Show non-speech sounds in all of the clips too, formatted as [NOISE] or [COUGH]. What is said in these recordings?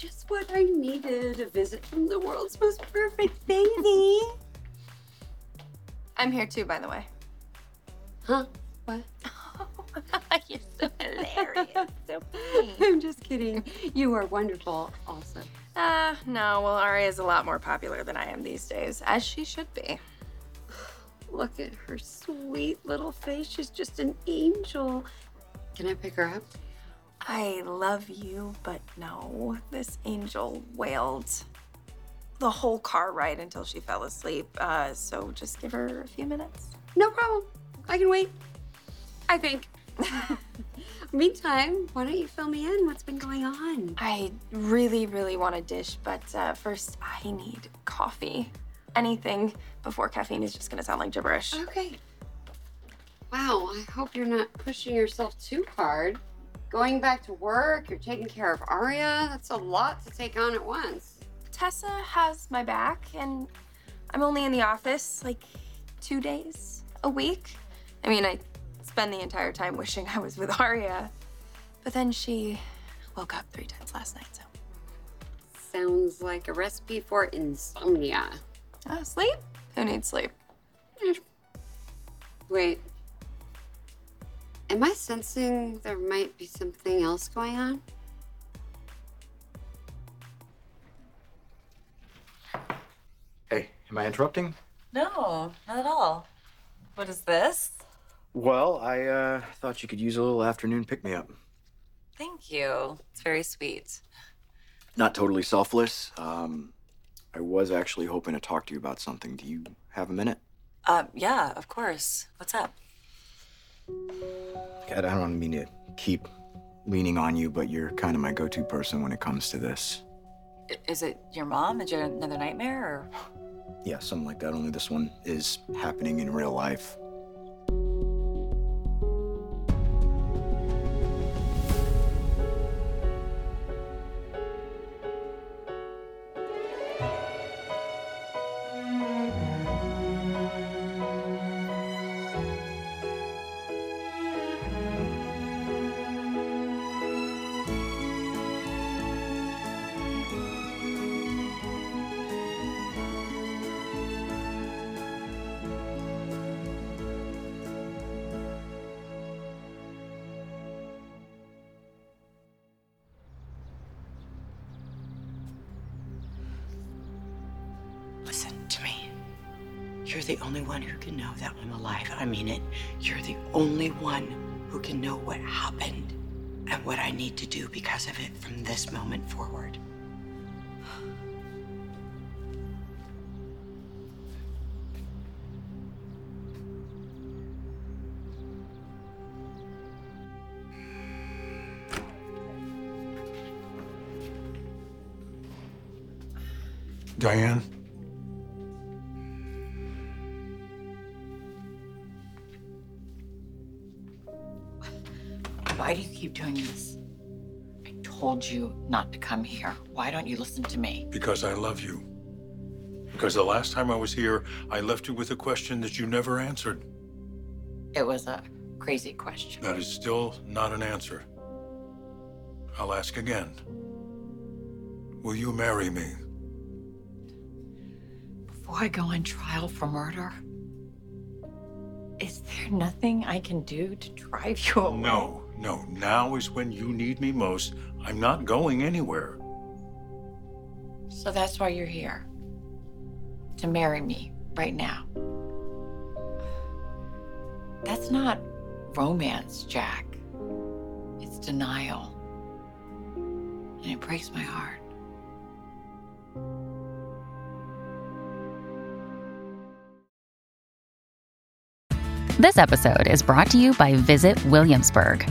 just what I needed a visit from the world's most perfect baby. [LAUGHS] I'm here too, by the way. Huh? What? [LAUGHS] You're so hilarious. [LAUGHS] so funny. I'm just kidding. You are wonderful, also. Uh, no, well, Aria is a lot more popular than I am these days, as she should be. [SIGHS] Look at her sweet little face. She's just an angel. Can I pick her up? I love you, but no. This angel wailed the whole car ride until she fell asleep. Uh, so just give her a few minutes. No problem. I can wait. I think. [LAUGHS] Meantime, why don't you fill me in? What's been going on? I really, really want a dish, but uh, first I need coffee. Anything before caffeine is just gonna sound like gibberish. Okay. Wow, I hope you're not pushing yourself too hard. Going back to work, you're taking care of Aria. That's a lot to take on at once. Tessa has my back, and I'm only in the office like two days a week. I mean, I spend the entire time wishing I was with Aria, but then she woke up three times last night, so. Sounds like a recipe for insomnia. Uh, sleep? Who needs sleep? Wait. Am I sensing there might be something else going on? Hey, am I interrupting? No, not at all. What is this? Well, I uh, thought you could use a little afternoon pick me up. Thank you. It's very sweet. Not totally selfless. Um, I was actually hoping to talk to you about something. Do you have a minute? Uh, yeah, of course. What's up? God, I don't mean to keep leaning on you, but you're kind of my go to person when it comes to this. Is it your mom? Is there another nightmare? Or... Yeah, something like that, only this one is happening in real life. To me. You're the only one who can know that I'm alive. I mean it. You're the only one who can know what happened and what I need to do because of it from this moment forward. Diane? Why do you keep doing this? I told you not to come here. Why don't you listen to me? Because I love you. Because the last time I was here, I left you with a question that you never answered. It was a crazy question. That is still not an answer. I'll ask again. Will you marry me? Before I go on trial for murder, is there nothing I can do to drive you away? No, no. Now is when you need me most. I'm not going anywhere. So that's why you're here. To marry me right now. That's not romance, Jack. It's denial. And it breaks my heart. This episode is brought to you by Visit Williamsburg.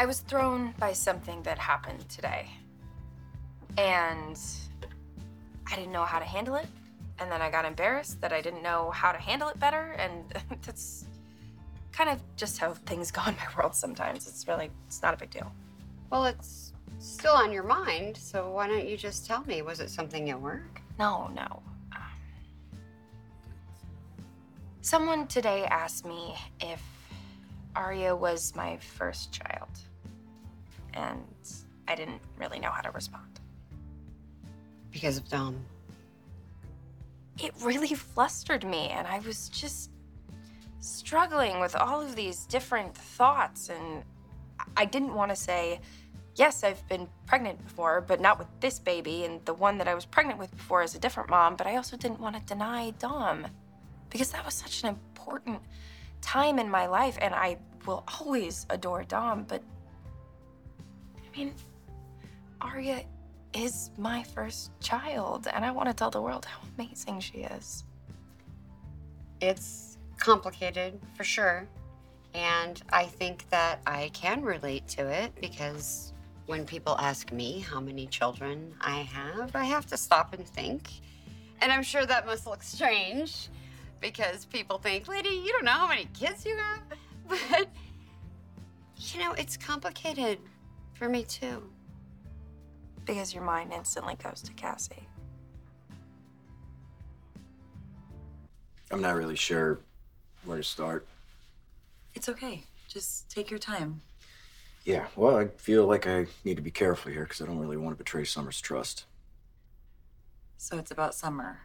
I was thrown by something that happened today. And I didn't know how to handle it. and then I got embarrassed that I didn't know how to handle it better, and [LAUGHS] that's kind of just how things go in my world sometimes. It's really, it's not a big deal. Well, it's still on your mind, so why don't you just tell me? Was it something at work? No, no. Um, Someone today asked me if Aria was my first child, and I didn't really know how to respond. Because of Dom. It really flustered me, and I was just struggling with all of these different thoughts, and I didn't want to say, Yes, I've been pregnant before, but not with this baby, and the one that I was pregnant with before is a different mom, but I also didn't want to deny Dom because that was such an important time in my life, and I will always adore Dom, but I mean, Aria is my first child, and I want to tell the world how amazing she is. It's complicated for sure. And I think that I can relate to it because when people ask me how many children I have, I have to stop and think. And I'm sure that must look strange because people think, Lady, you don't know how many kids you have. [LAUGHS] But, you know, it's complicated for me too. Because your mind instantly goes to Cassie. I'm not really sure where to start. It's okay. Just take your time. Yeah, well, I feel like I need to be careful here because I don't really want to betray Summer's trust. So it's about summer.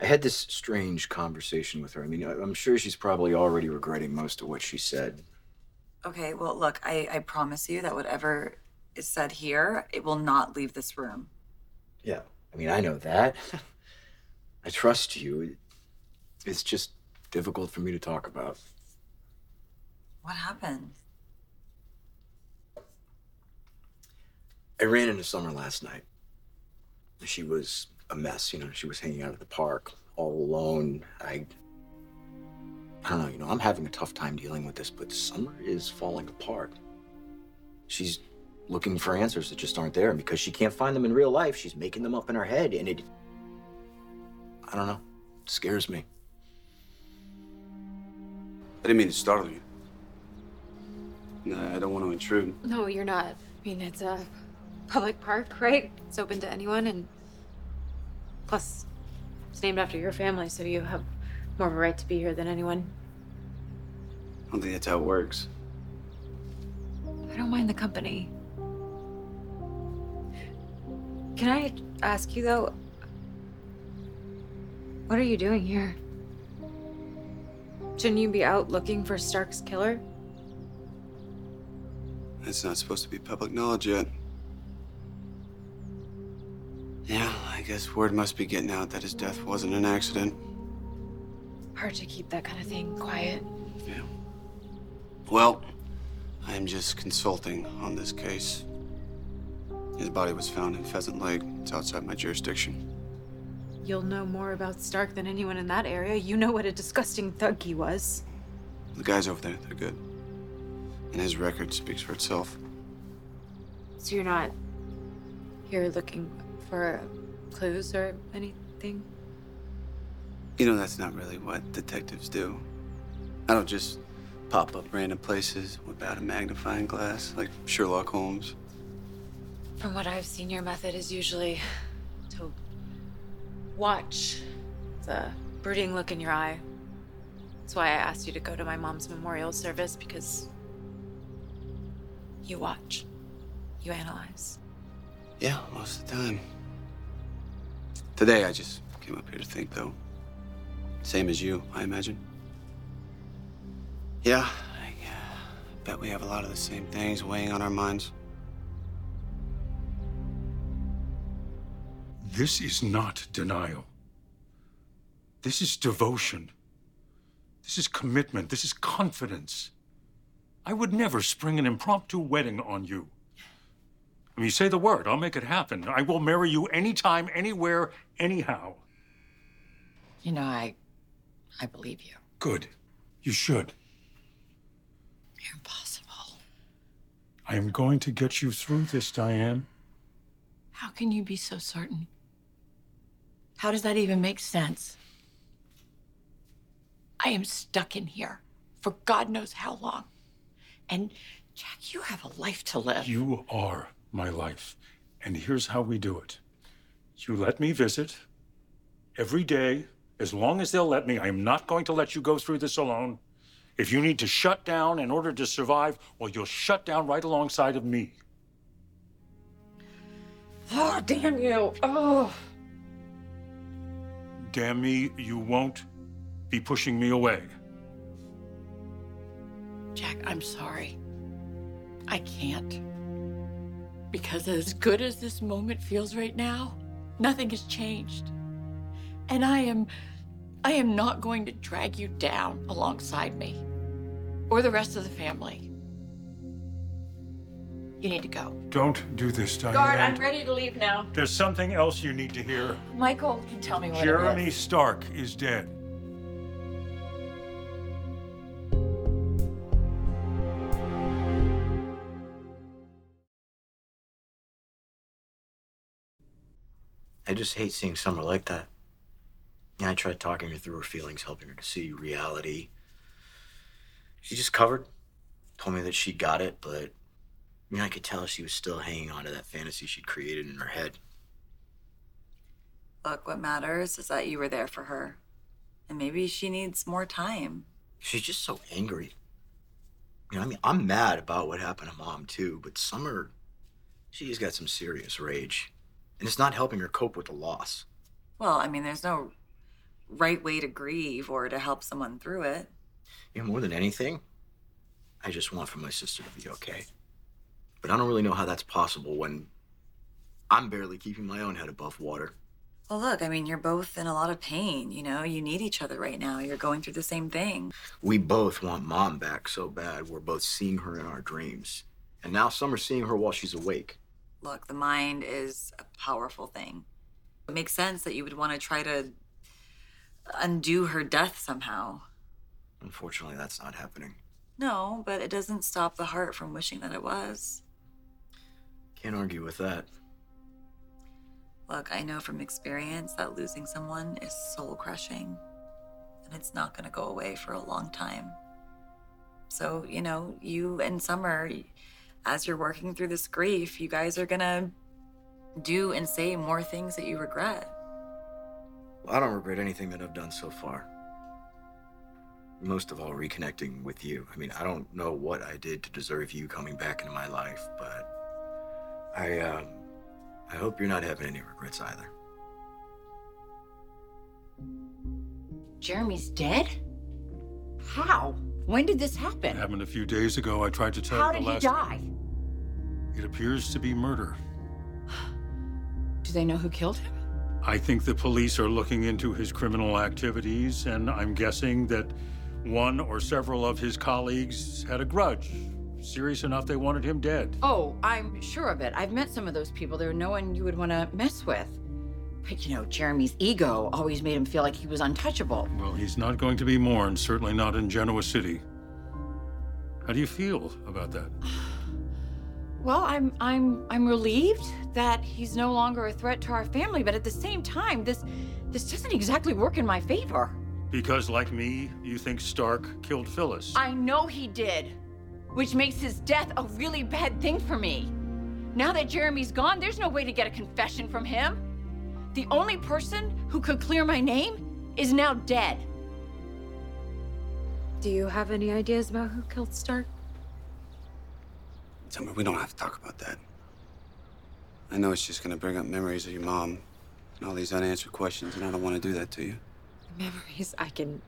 I had this strange conversation with her. I mean, I- I'm sure she's probably already regretting most of what she said. Okay, well, look, I, I promise you that whatever is said here, it will not leave this room. Yeah, I mean, I know that. [LAUGHS] I trust you. It's just difficult for me to talk about. What happened? I ran into Summer last night. She was a mess, you know. She was hanging out at the park all alone. I. I don't know, you know, I'm having a tough time dealing with this, but Summer is falling apart. She's looking for answers that just aren't there. And because she can't find them in real life, she's making them up in her head. And it. I don't know. It scares me. I didn't mean to startle you. No, I don't want to intrude. No, you're not. I mean, it's a public park, right? It's open to anyone, and plus, it's named after your family, so you have more of a right to be here than anyone. I don't think that's how it works. I don't mind the company. Can I ask you, though, what are you doing here? Shouldn't you be out looking for Stark's killer? It's not supposed to be public knowledge yet. Yeah, I guess word must be getting out that his death wasn't an accident. Hard to keep that kind of thing quiet. Yeah. Well, I'm just consulting on this case. His body was found in Pheasant Lake. It's outside my jurisdiction. You'll know more about Stark than anyone in that area. You know what a disgusting thug he was. The guys over there, they're good. And his record speaks for itself. So you're not here looking for clues or anything? You know, that's not really what detectives do. I don't just pop up random places without a magnifying glass like Sherlock Holmes. From what I've seen, your method is usually to watch the brooding look in your eye. That's why I asked you to go to my mom's memorial service because you watch, you analyze. Yeah, most of the time. Today, I just came up here to think, though. Same as you, I imagine. Yeah, I uh, bet we have a lot of the same things weighing on our minds. This is not denial. This is devotion. This is commitment. This is confidence. I would never spring an impromptu wedding on you. I mean, say the word, I'll make it happen. I will marry you anytime, anywhere, anyhow. You know, I. I believe you. Good. You should. You're impossible. I am going to get you through this, Diane. How can you be so certain? How does that even make sense? I am stuck in here for God knows how long. And Jack, you have a life to live. You are my life. And here's how we do it you let me visit every day, as long as they'll let me. I am not going to let you go through this alone. If you need to shut down in order to survive, well, you'll shut down right alongside of me. Ah, oh, damn you. Oh. Damn me, you won't be pushing me away. Jack, I'm sorry. I can't. Because as good as this moment feels right now, nothing has changed. And I am I am not going to drag you down alongside me or the rest of the family. You need to go. Don't do this, Diane. Guard, I'm ready to leave now. There's something else you need to hear. Michael can tell me what Jeremy it is. Stark is dead. I just hate seeing Summer like that. Yeah, I tried talking her through her feelings, helping her to see reality. She just covered, told me that she got it, but I mean, I could tell she was still hanging on to that fantasy she'd created in her head. Look, what matters is that you were there for her. And maybe she needs more time. She's just so angry. You know, I mean, I'm mad about what happened to mom too, but Summer, she's got some serious rage, and it's not helping her cope with the loss. Well, I mean, there's no right way to grieve or to help someone through it. You know, more than anything, I just want for my sister to be okay. But I don't really know how that's possible when I'm barely keeping my own head above water. Well, look, I mean, you're both in a lot of pain. You know, you need each other right now. You're going through the same thing. We both want mom back so bad. We're both seeing her in our dreams. And now Summer's seeing her while she's awake. Look, the mind is a powerful thing. It makes sense that you would want to try to undo her death somehow. Unfortunately, that's not happening. No, but it doesn't stop the heart from wishing that it was. Can't argue with that. Look, I know from experience that losing someone is soul crushing, and it's not going to go away for a long time. So, you know, you and Summer, as you're working through this grief, you guys are going to do and say more things that you regret. Well, I don't regret anything that I've done so far. Most of all, reconnecting with you. I mean, I don't know what I did to deserve you coming back into my life, but I, um, I hope you're not having any regrets either. Jeremy's dead? How? When did this happen? It happened a few days ago. I tried to tell How you How did the he last die? It appears to be murder. Do they know who killed him? I think the police are looking into his criminal activities, and I'm guessing that one or several of his colleagues had a grudge. Serious enough they wanted him dead. Oh, I'm sure of it. I've met some of those people. They're no one you would want to mess with. But you know, Jeremy's ego always made him feel like he was untouchable. Well, he's not going to be mourned, certainly not in Genoa City. How do you feel about that? [SIGHS] Well, I'm I'm I'm relieved that he's no longer a threat to our family, but at the same time, this this doesn't exactly work in my favor. Because, like me, you think Stark killed Phyllis. I know he did, which makes his death a really bad thing for me. Now that Jeremy's gone, there's no way to get a confession from him. The only person who could clear my name is now dead. Do you have any ideas about who killed Stark? Summer, we don't have to talk about that. I know it's just gonna bring up memories of your mom and all these unanswered questions, and I don't want to do that to you. Memories I can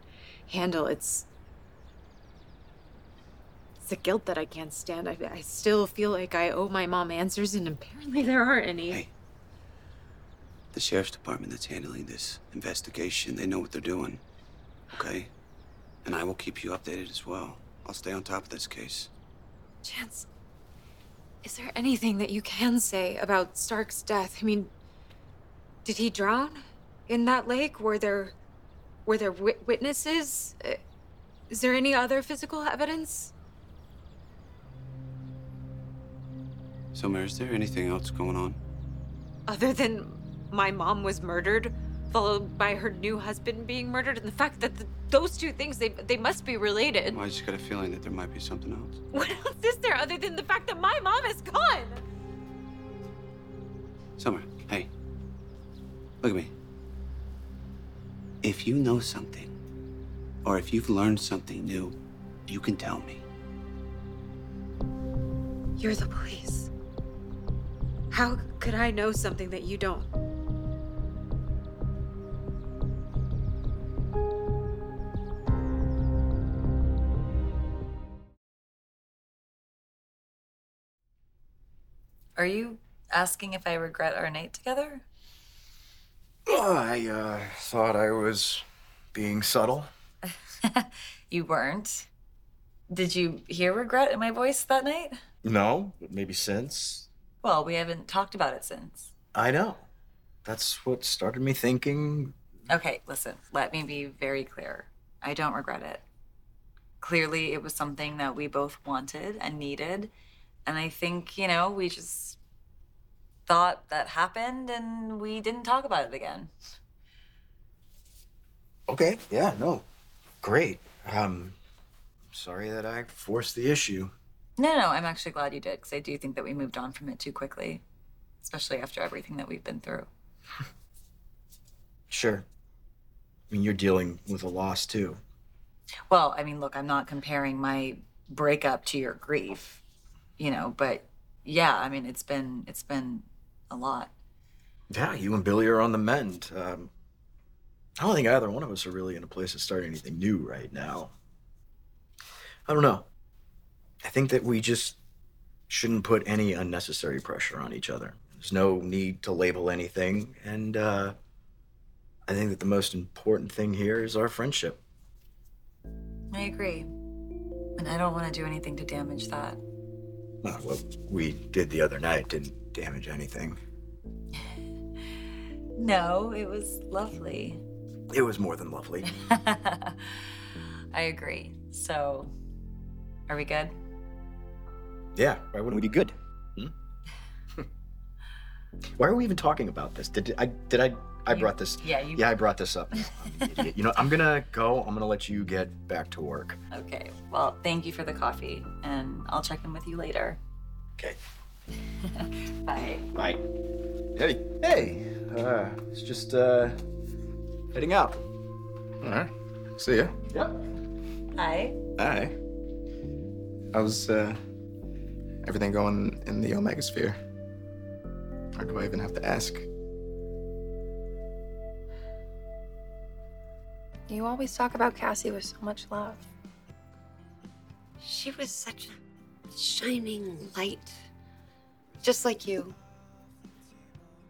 handle. It's. It's the guilt that I can't stand. I, I still feel like I owe my mom answers, and apparently there aren't any. Hey. The sheriff's department that's handling this investigation, they know what they're doing. Okay? And I will keep you updated as well. I'll stay on top of this case. Chance, is there anything that you can say about Stark's death? I mean, did he drown in that lake? Were there, were there wit- witnesses? Uh, Is there any other physical evidence? Summer, is there anything else going on? Other than my mom was murdered followed by her new husband being murdered, and the fact that the, those two things they they must be related. Well, I just got a feeling that there might be something else. [LAUGHS] What else is there other than the fact that my mom is gone? Summer, hey. Look at me. If you know something, or if you've learned something new, you can tell me. You're the police. How could I know something that you don't? Are you asking if I regret our night together? Oh, I uh, thought I was being subtle. [LAUGHS] You weren't. Did you hear regret in my voice that night? No, maybe since. Well, we haven't talked about it since. I know. That's what started me thinking. Okay, listen, let me be very clear. I don't regret it. Clearly, it was something that we both wanted and needed. And I think, you know, we just thought that happened and we didn't talk about it again. Okay, yeah, no. Great. Um, sorry that I forced the issue. No, no, I'm actually glad you did because I do think that we moved on from it too quickly, especially after everything that we've been through. [LAUGHS] Sure. I mean, you're dealing with a loss too. Well, I mean, look, I'm not comparing my breakup to your grief, you know, but yeah, I mean, it's been it's been a lot. Yeah, you and Billy are on the mend. Um, I don't think either one of us are really in a place to start anything new right now. I don't know. I think that we just shouldn't put any unnecessary pressure on each other. There's no need to label anything, and uh, I think that the most important thing here is our friendship. I agree. And I don't want to do anything to damage that. Uh, what we did the other night didn't damage anything. [SIGHS] No, it was lovely. It was more than lovely. [LAUGHS] I agree. So, are we good? Yeah, why wouldn't we be good? Hmm? [SIGHS] why are we even talking about this? Did I did I I You- brought this yeah, you- Yeah, I brought this up. I'm an idiot. You know, I'm gonna go. I'm gonna let you get back to work. Okay. Well, thank you for the coffee, and I'll check in with you later. Okay. [LAUGHS] Bye. Bye. Hey. Hey. Uh, it's just uh heading out. All right. See ya. Yep. Hi. Hi. How's uh, everything going in the Omega Sphere? Or do I even have to ask? You always talk about Cassie with so much love. She was such a shining light, just like you.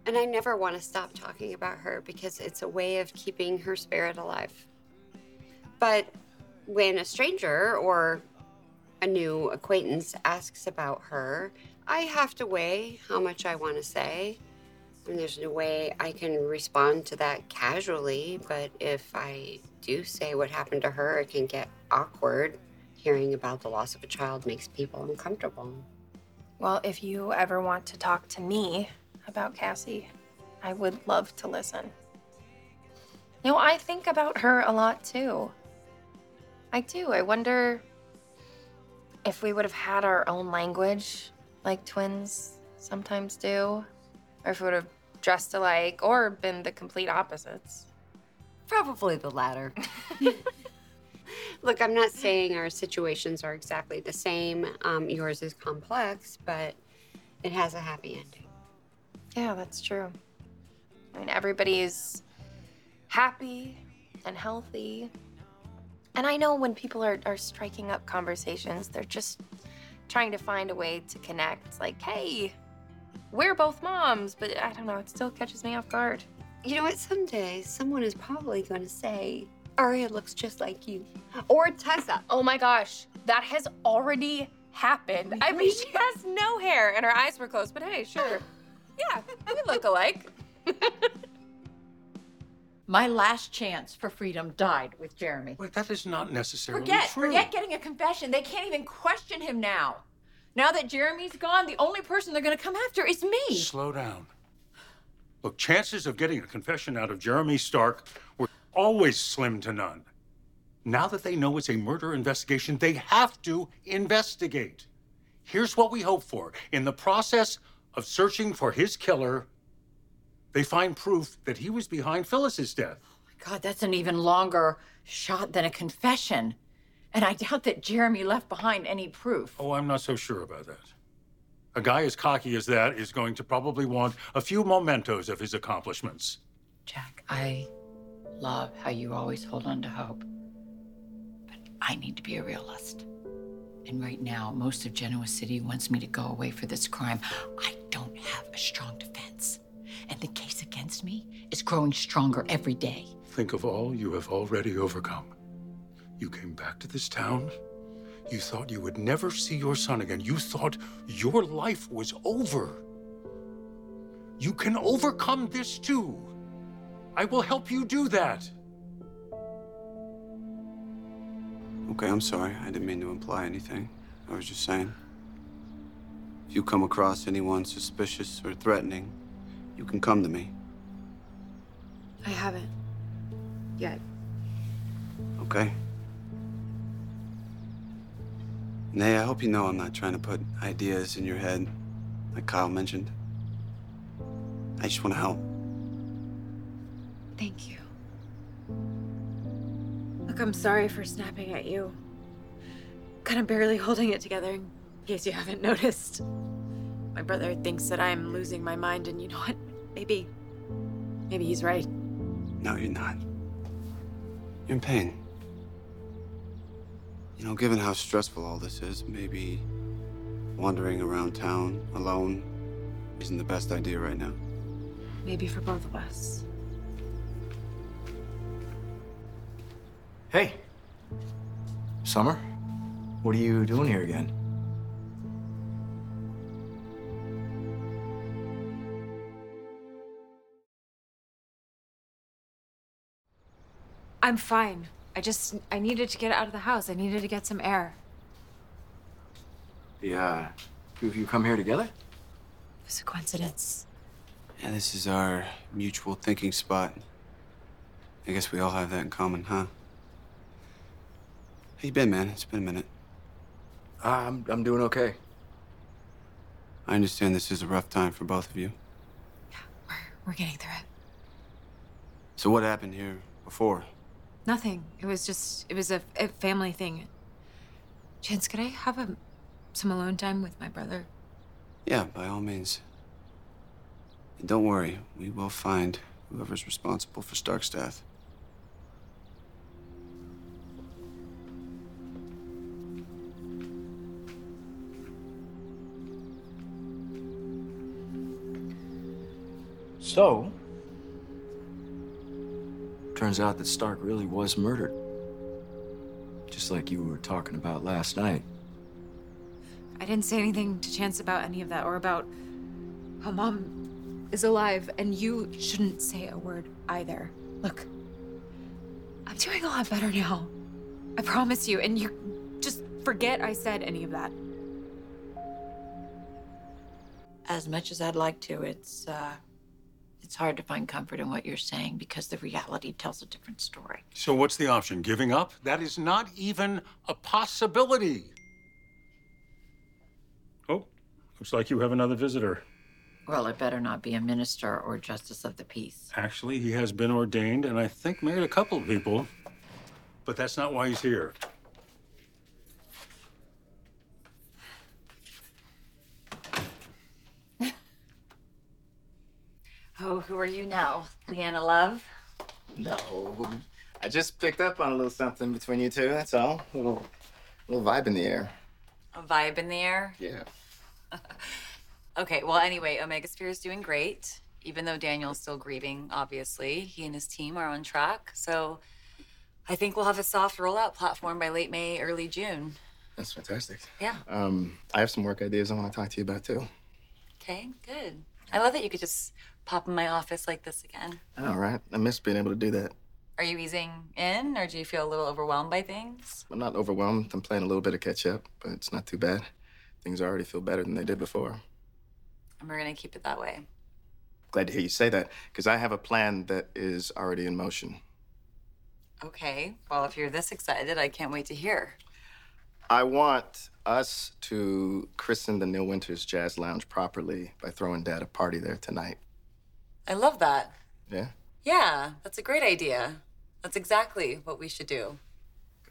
And I never want to stop talking about her because it's a way of keeping her spirit alive. But when a stranger or a new acquaintance asks about her, I have to weigh how much I want to say. And there's no way I can respond to that casually, but if I do say what happened to her, it can get awkward. Hearing about the loss of a child makes people uncomfortable. Well, if you ever want to talk to me about Cassie, I would love to listen. You know, I think about her a lot too. I do. I wonder if we would have had our own language like twins sometimes do, or if we would have dressed alike or been the complete opposites. Probably the latter. [LAUGHS] Look, I'm not saying our situations are exactly the same. Um, yours is complex, but it has a happy ending. Yeah, that's true. I mean, everybody's happy and healthy. And I know when people are, are striking up conversations, they're just trying to find a way to connect. Like, hey, we're both moms, but I don't know, it still catches me off guard. You know what? Someday someone is probably going to say, Aria looks just like you. Or Tessa. Oh my gosh, that has already happened. I mean, she has no hair and her eyes were closed, but hey, sure. [LAUGHS] Yeah, we look alike. [LAUGHS] My last chance for freedom died with Jeremy. Wait, that is not necessarily Forget, true. forget getting a confession. They can't even question him now. Now that Jeremy's gone, the only person they're going to come after is me. Slow down. Look, chances of getting a confession out of Jeremy Stark were always slim to none. Now that they know it's a murder investigation, they have to investigate. Here's what we hope for. In the process of searching for his killer, they find proof that he was behind Phyllis's death. Oh God, that's an even longer shot than a confession. And I doubt that Jeremy left behind any proof. Oh, I'm not so sure about that. A guy as cocky as that is going to probably want a few mementos of his accomplishments. Jack, I love how you always hold on to hope. But I need to be a realist. And right now, most of Genoa City wants me to go away for this crime. I don't have a strong defense. And the case against me is growing stronger every day. Think of all you have already overcome. You came back to this town. You thought you would never see your son again. You thought your life was over. You can overcome this too. I will help you do that. Okay, I'm sorry. I didn't mean to imply anything. I was just saying. If you come across anyone suspicious or threatening, you can come to me. I haven't. Yet. Okay? Nay, I hope you know I'm not trying to put ideas in your head, like Kyle mentioned. I just want to help. Thank you. Look, I'm sorry for snapping at you. Kind of barely holding it together in case you haven't noticed. My brother thinks that I'm losing my mind, and you know what? Maybe. Maybe he's right. No, you're not. You're in pain. You know, given how stressful all this is, maybe wandering around town alone isn't the best idea right now. Maybe for both of us. Hey. Summer? What are you doing here again? I'm fine. I just I needed to get out of the house. I needed to get some air. Yeah. Uh, two of you come here together? It was a coincidence. Yeah, this is our mutual thinking spot. I guess we all have that in common, huh? How you been, man? It's been a minute. I'm, I'm doing okay. I understand this is a rough time for both of you. Yeah, we're we're getting through it. So what happened here before? Nothing. It was just it was a, a family thing. Chance, could I have a some alone time with my brother? Yeah, by all means. And don't worry, we will find whoever's responsible for Stark's death. So, turns out that Stark really was murdered. Just like you were talking about last night. I didn't say anything to Chance about any of that or about how mom is alive, and you shouldn't say a word either. Look, I'm doing a lot better now. I promise you, and you just forget I said any of that. As much as I'd like to, it's uh it's hard to find comfort in what you're saying because the reality tells a different story. So, what's the option? Giving up? That is not even a possibility. Oh, looks like you have another visitor. Well, it better not be a minister or justice of the peace. Actually, he has been ordained and I think married a couple of people. But that's not why he's here. Oh, who are you now? Leanna Love? No. I just picked up on a little something between you two, that's all. A little, little vibe in the air. A vibe in the air? Yeah. [LAUGHS] Okay, well, anyway, Omega Sphere is doing great. Even though Daniel's still grieving, obviously, he and his team are on track. So I think we'll have a soft rollout platform by late May, early June. That's fantastic. Yeah. Um, I have some work ideas I want to talk to you about too. Okay, good. I love that you could just pop in my office like this again. All right. I miss being able to do that. Are you easing in, or do you feel a little overwhelmed by things? I'm not overwhelmed. I'm playing a little bit of catch up, but it's not too bad. Things already feel better than they did before. And we're gonna keep it that way. glad to hear you say that because I have a plan that is already in motion. Okay, well, if you're this excited, I can't wait to hear. I want us to christen the Neil Winters Jazz Lounge properly by throwing Dad a party there tonight. I love that. Yeah? Yeah, that's a great idea. That's exactly what we should do.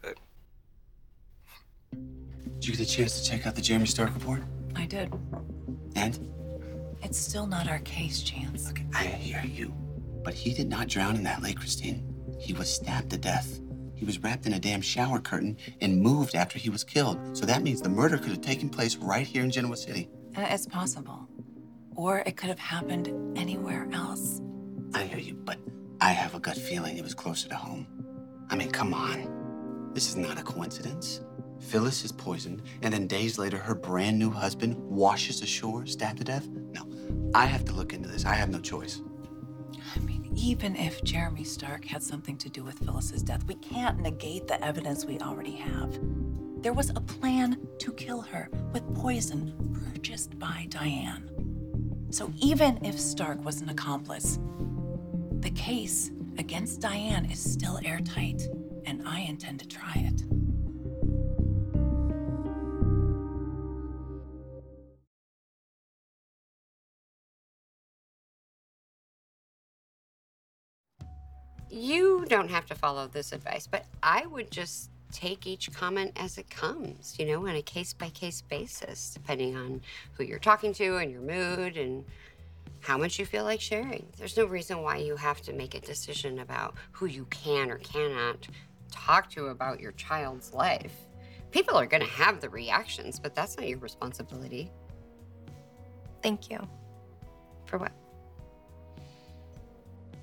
Good. Did you get a chance to check out the Jeremy Stark report? I did. And? It's still not our case, Chance. Okay, I hear you. But he did not drown in that lake, Christine. He was stabbed to death. He was wrapped in a damn shower curtain and moved after he was killed. So that means the murder could have taken place right here in Genoa City. Uh, It's possible. Or it could have happened anywhere else. I hear you, but I have a gut feeling it was closer to home. I mean, come on. This is not a coincidence. Phyllis is poisoned, and then days later, her brand new husband washes ashore, stabbed to death? No. I have to look into this. I have no choice. I mean, even if Jeremy Stark had something to do with Phyllis's death, we can't negate the evidence we already have. There was a plan to kill her with poison purchased by Diane. So even if Stark was an accomplice, the case against Diane is still airtight, and I intend to try it. You don't have to follow this advice, but I would just take each comment as it comes, you know, on a case by case basis, depending on who you're talking to and your mood and how much you feel like sharing. There's no reason why you have to make a decision about who you can or cannot talk to about your child's life. People are going to have the reactions, but that's not your responsibility. Thank you For what?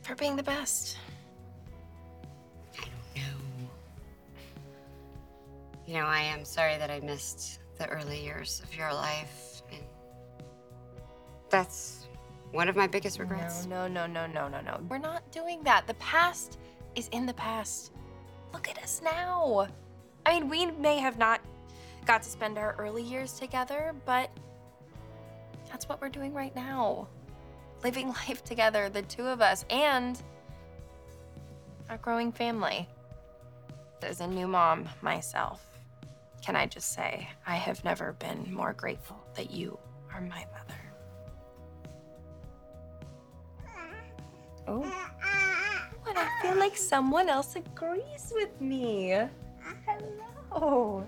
for being the best. You know, I am sorry that I missed the early years of your life. And that's one of my biggest regrets. No, no, no, no, no, no, no. We're not doing that. The past is in the past. Look at us now. I mean, we may have not got to spend our early years together, but that's what we're doing right now. Living [LAUGHS] life together, the two of us, and our growing family. As a new mom myself, can I just say, I have never been more grateful that you are my mother. Oh. But I feel like someone else agrees with me. Hello.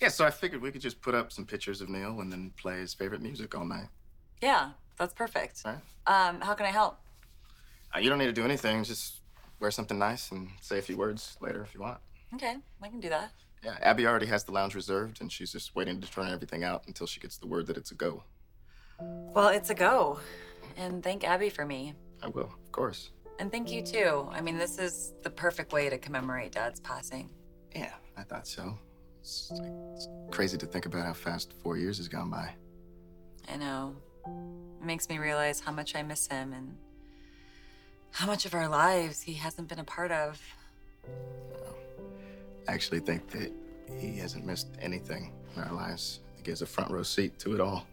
Yeah, so I figured we could just put up some pictures of Neil and then play his favorite music all night. Yeah, that's perfect. Right. Um, how can I help? Uh, you don't need to do anything. Just wear something nice and say a few words later if you want. Okay, I can do that. Yeah, Abby already has the lounge reserved, and she's just waiting to turn everything out until she gets the word that it's a go. Well, it's a go. And thank Abby for me. I will, of course. And thank you too. I mean, this is the perfect way to commemorate Dad's passing. Yeah, I thought so. It's, like, it's crazy to think about how fast four years has gone by. I know. It makes me realize how much I miss him and how much of our lives he hasn't been a part of. I actually think that he hasn't missed anything in our lives. I think he has a front row seat to it all.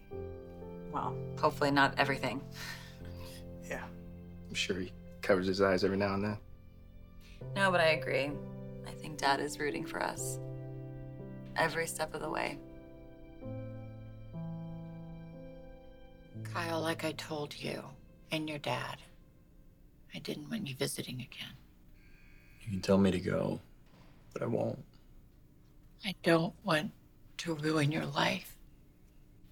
Well, hopefully not everything. Yeah, I'm sure he covers his eyes every now and then. No, but I agree. I think Dad is rooting for us every step of the way. Kyle, like I told you and your dad, I didn't want you visiting again. You can tell me to go, but I won't. I don't want to ruin your life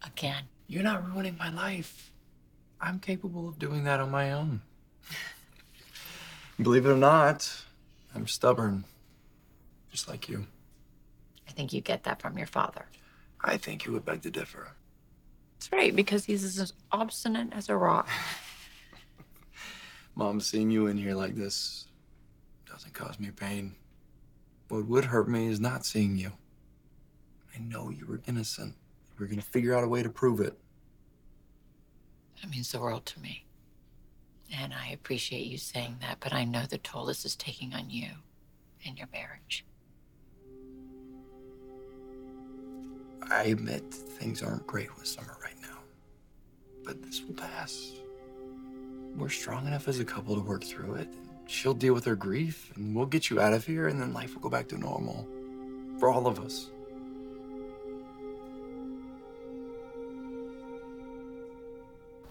again. You're not ruining my life. I'm capable of doing that on my own. [LAUGHS] Believe it or not, I'm stubborn. Just like you. I think you get that from your father. I think you would beg to differ. That's right, because he's as obstinate as a rock. [LAUGHS] Mom, seeing you in here like this doesn't cause me pain. What would hurt me is not seeing you. I know you were innocent. We're gonna figure out a way to prove it. That means the world to me. And I appreciate you saying that, but I know the toll this is taking on you and your marriage. I admit things aren't great with Summer right now. But this will pass. We're strong enough as a couple to work through it. She'll deal with her grief, and we'll get you out of here, and then life will go back to normal. For all of us.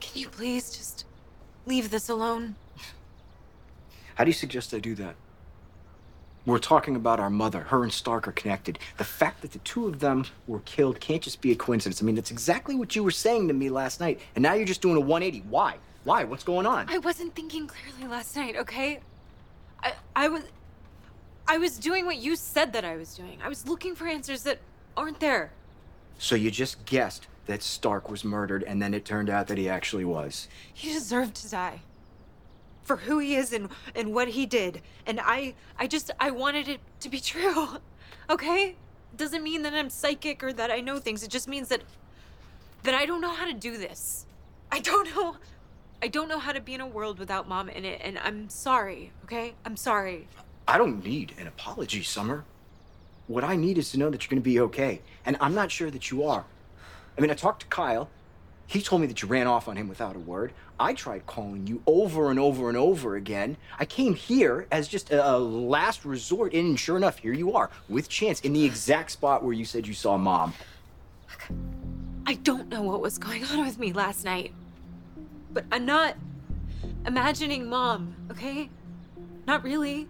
Can you please just leave this alone? How do you suggest I do that? We're talking about our mother. Her and Stark are connected. The fact that the two of them were killed can't just be a coincidence. I mean, that's exactly what you were saying to me last night. And now you're just doing a 180. Why? Why? What's going on? I wasn't thinking clearly last night, okay? I I was I was doing what you said that I was doing. I was looking for answers that aren't there. So you just guessed that Stark was murdered, and then it turned out that he actually was. He deserved to die. For who he is and and what he did. And I I just I wanted it to be true. [LAUGHS] Okay? Doesn't mean that I'm psychic or that I know things. It just means that that I don't know how to do this. I don't know I don't know how to be in a world without mom in it and I'm sorry, okay? I'm sorry. I don't need an apology, Summer. What I need is to know that you're going to be okay. And I'm not sure that you are. I mean, I talked to Kyle. He told me that you ran off on him without a word. I tried calling you over and over and over again. I came here as just a, a last resort, and sure enough, here you are, with Chance, in the exact spot where you said you saw Mom. I don't know what was going on with me last night. But I'm not imagining mom, okay? Not really.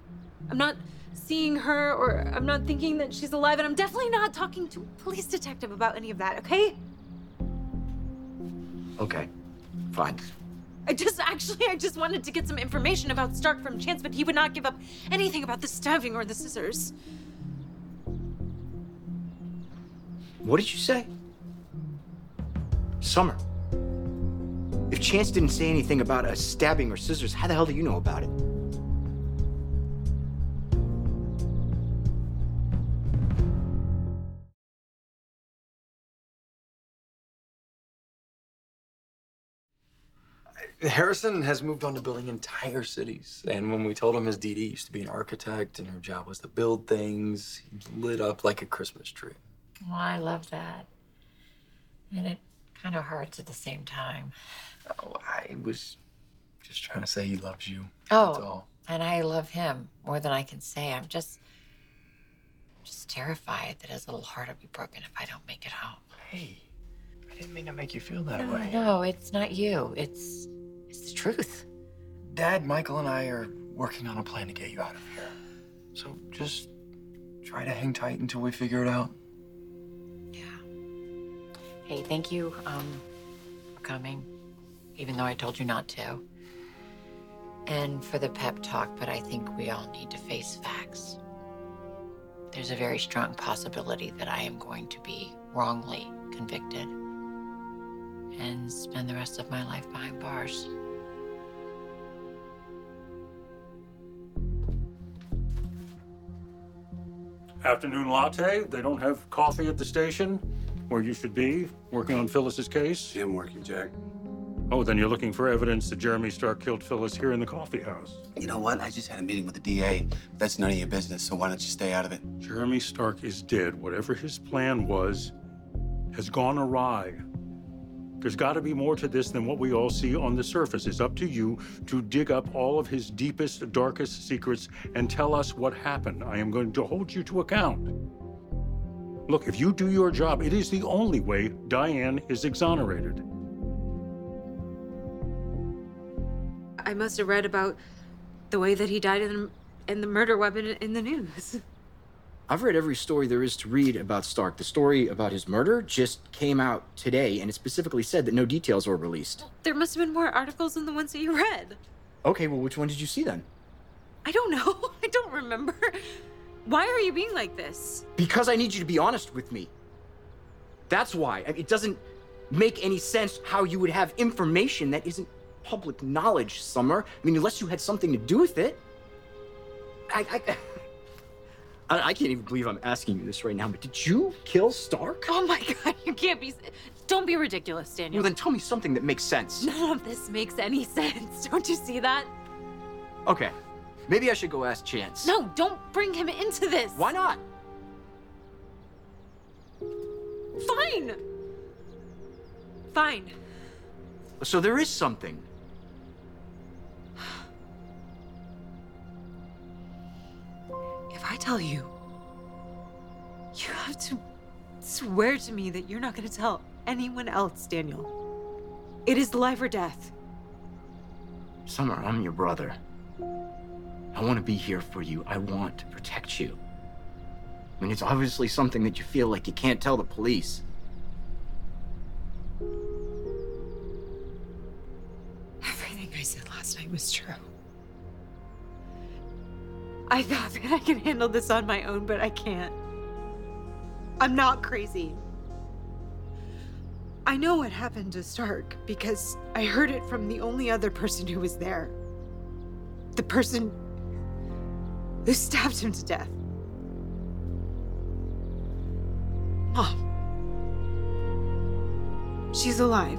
I'm not seeing her or I'm not thinking that she's alive and I'm definitely not talking to a police detective about any of that, okay? Okay, fine. I just actually I just wanted to get some information about Stark from Chance, but he would not give up anything about the stabbing or the scissors. What did you say? Summer. If Chance didn't say anything about a stabbing or scissors, how the hell do you know about it? Harrison has moved on to building entire cities. And when we told him his DD used to be an architect and her job was to build things, he lit up like a Christmas tree. Well, I love that. And it kind of hurts at the same time. Oh, I was just trying to say he loves you. That's Oh, all. and I love him more than I can say. I'm just, just terrified that his little heart will be broken if I don't make it home. Hey, I didn't mean to make you feel that No, way. no, it's not you. It's, it's the truth. Dad, Michael, and I are working on a plan to get you out of here. So just try to hang tight until we figure it out. Yeah. Hey, thank you, um, for coming, even though I told you not to. And for the pep talk, but I think we all need to face facts. There's a very strong possibility that I am going to be wrongly convicted and spend the rest of my life behind bars. Afternoon latte. They don't have coffee at the station where you should be, working on Phyllis's case. I'm working, Jack. Oh, then you're looking for evidence that Jeremy Stark killed Phyllis here in the coffee house. You know what? I just had a meeting with the DA. That's none of your business, so why don't you stay out of it? Jeremy Stark is dead. Whatever his plan was has gone awry. There's got to be more to this than what we all see on the surface. It's up to you to dig up all of his deepest, darkest secrets and tell us what happened. I am going to hold you to account. Look, if you do your job, it is the only way Diane is exonerated. I must have read about the way that he died in, in the murder weapon in the news. I've read every story there is to read about Stark. The story about his murder just came out today, and it specifically said that no details were released. There must have been more articles than the ones that you read. Okay, well, which one did you see then? I don't know. [LAUGHS] I don't remember. Why are you being like this? Because I need you to be honest with me. That's why. It doesn't make any sense how you would have information that isn't public knowledge, Summer. I mean, unless you had something to do with it. I, I, [LAUGHS] I, I can't even believe I'm asking you this right now, but did you kill Stark? Oh my [LAUGHS] god, you can't be. Don't be ridiculous, Daniel. Well, then tell me something that makes sense. [LAUGHS] None of this makes any sense. Don't you see that? Okay, maybe I should go ask Chance. No, don't bring him into this. Why not? Fine. Fine. So there is something. If I tell you, you have to swear to me that you're not going to tell anyone else, Daniel. It is life or death. Summer, I'm your brother. I want to be here for you. I want to protect you. I mean, it's obviously something that you feel like you can't tell the police. Everything I said last night was true. I thought that I could handle this on my own, but I can't. I'm not crazy. I know what happened to Stark because I heard it from the only other person who was there. The person who stabbed him to death. Mom. She's alive.